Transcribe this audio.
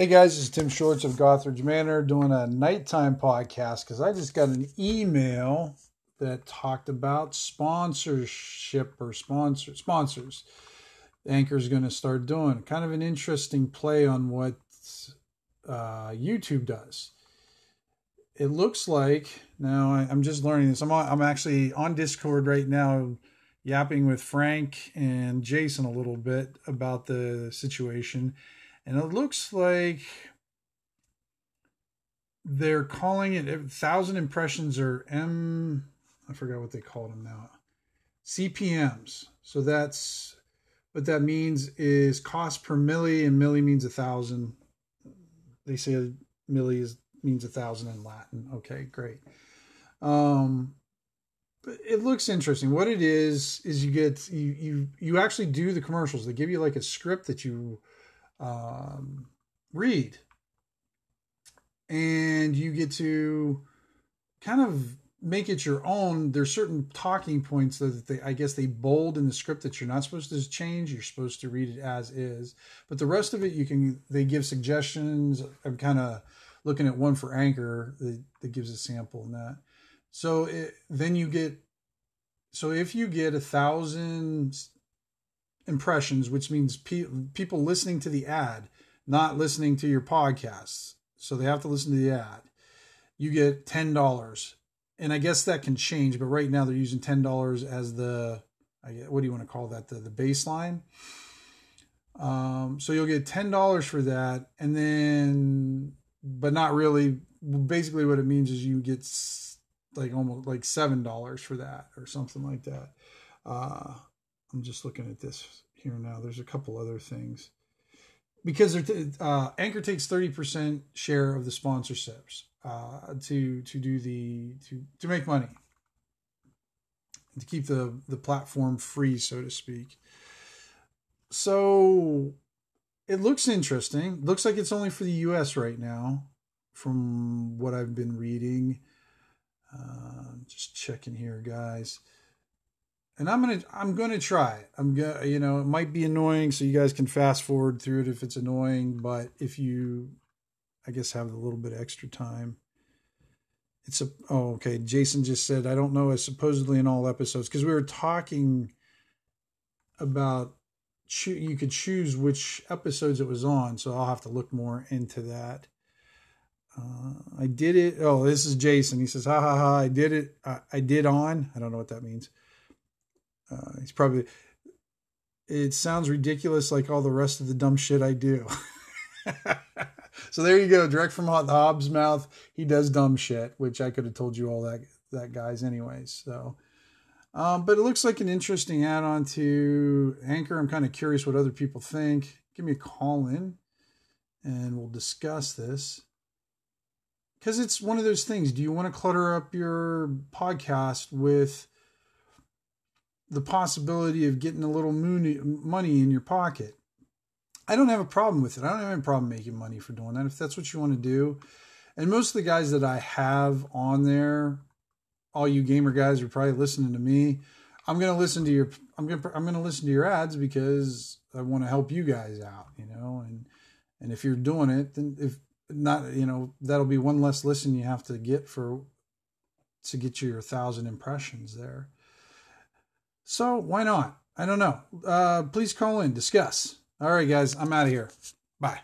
Hey guys, this is Tim Shorts of Gothridge Manor doing a nighttime podcast because I just got an email that talked about sponsorship or sponsor sponsors. Anchor is going to start doing kind of an interesting play on what uh, YouTube does. It looks like now I, am just learning this. I'm on, I'm actually on Discord right now, yapping with Frank and Jason a little bit about the situation and it looks like they're calling it thousand impressions or M. I forgot what they called them now. CPMS. So that's what that means is cost per milli, and milli means a thousand. They say milli is, means a thousand in Latin. Okay, great. Um, but it looks interesting. What it is is you get you you you actually do the commercials. They give you like a script that you um, read. And you get to kind of make it your own. There's certain talking points that they, I guess, they bold in the script that you're not supposed to change. You're supposed to read it as is. But the rest of it, you can. They give suggestions. I'm kind of looking at one for Anchor that, that gives a sample in that. So it, then you get. So if you get a thousand impressions, which means pe- people listening to the ad, not listening to your podcasts. So they have to listen to the ad. You get ten dollars, and I guess that can change. But right now they're using ten dollars as the I guess what do you want to call that the the baseline. Um, so you'll get ten dollars for that, and then, but not really. Basically, what it means is you get like almost like seven dollars for that or something like that. Uh, I'm just looking at this here now. There's a couple other things because uh, Anchor takes 30% share of the sponsorships uh, to to do the to to make money to keep the the platform free, so to speak. So it looks interesting. Looks like it's only for the U.S. right now, from what I've been reading. Uh, just checking here, guys and I'm gonna I'm gonna try. I'm gonna you know it might be annoying, so you guys can fast forward through it if it's annoying. But if you, I guess, have a little bit extra time. It's a oh okay. Jason just said I don't know. It's supposedly in all episodes because we were talking about cho- you could choose which episodes it was on, so I'll have to look more into that. Uh, I did it. Oh, this is Jason. He says, "Ha ha ha! I did it. I, I did on. I don't know what that means." Uh, he's probably. It sounds ridiculous, like all the rest of the dumb shit I do. so there you go, direct from Hobbs' mouth. He does dumb shit, which I could have told you all that that guys anyways. So, um, but it looks like an interesting add-on to Anchor. I'm kind of curious what other people think. Give me a call in, and we'll discuss this. Because it's one of those things. Do you want to clutter up your podcast with the possibility of getting a little money in your pocket. I don't have a problem with it. I don't have any problem making money for doing that if that's what you want to do. And most of the guys that I have on there, all you gamer guys are probably listening to me. I'm gonna listen to your I'm gonna I'm gonna listen to your ads because I want to help you guys out, you know. And and if you're doing it, then if not, you know, that'll be one less listen you have to get for to get your thousand impressions there. So why not? I don't know. Uh, please call in, discuss. All right, guys, I'm out of here. Bye.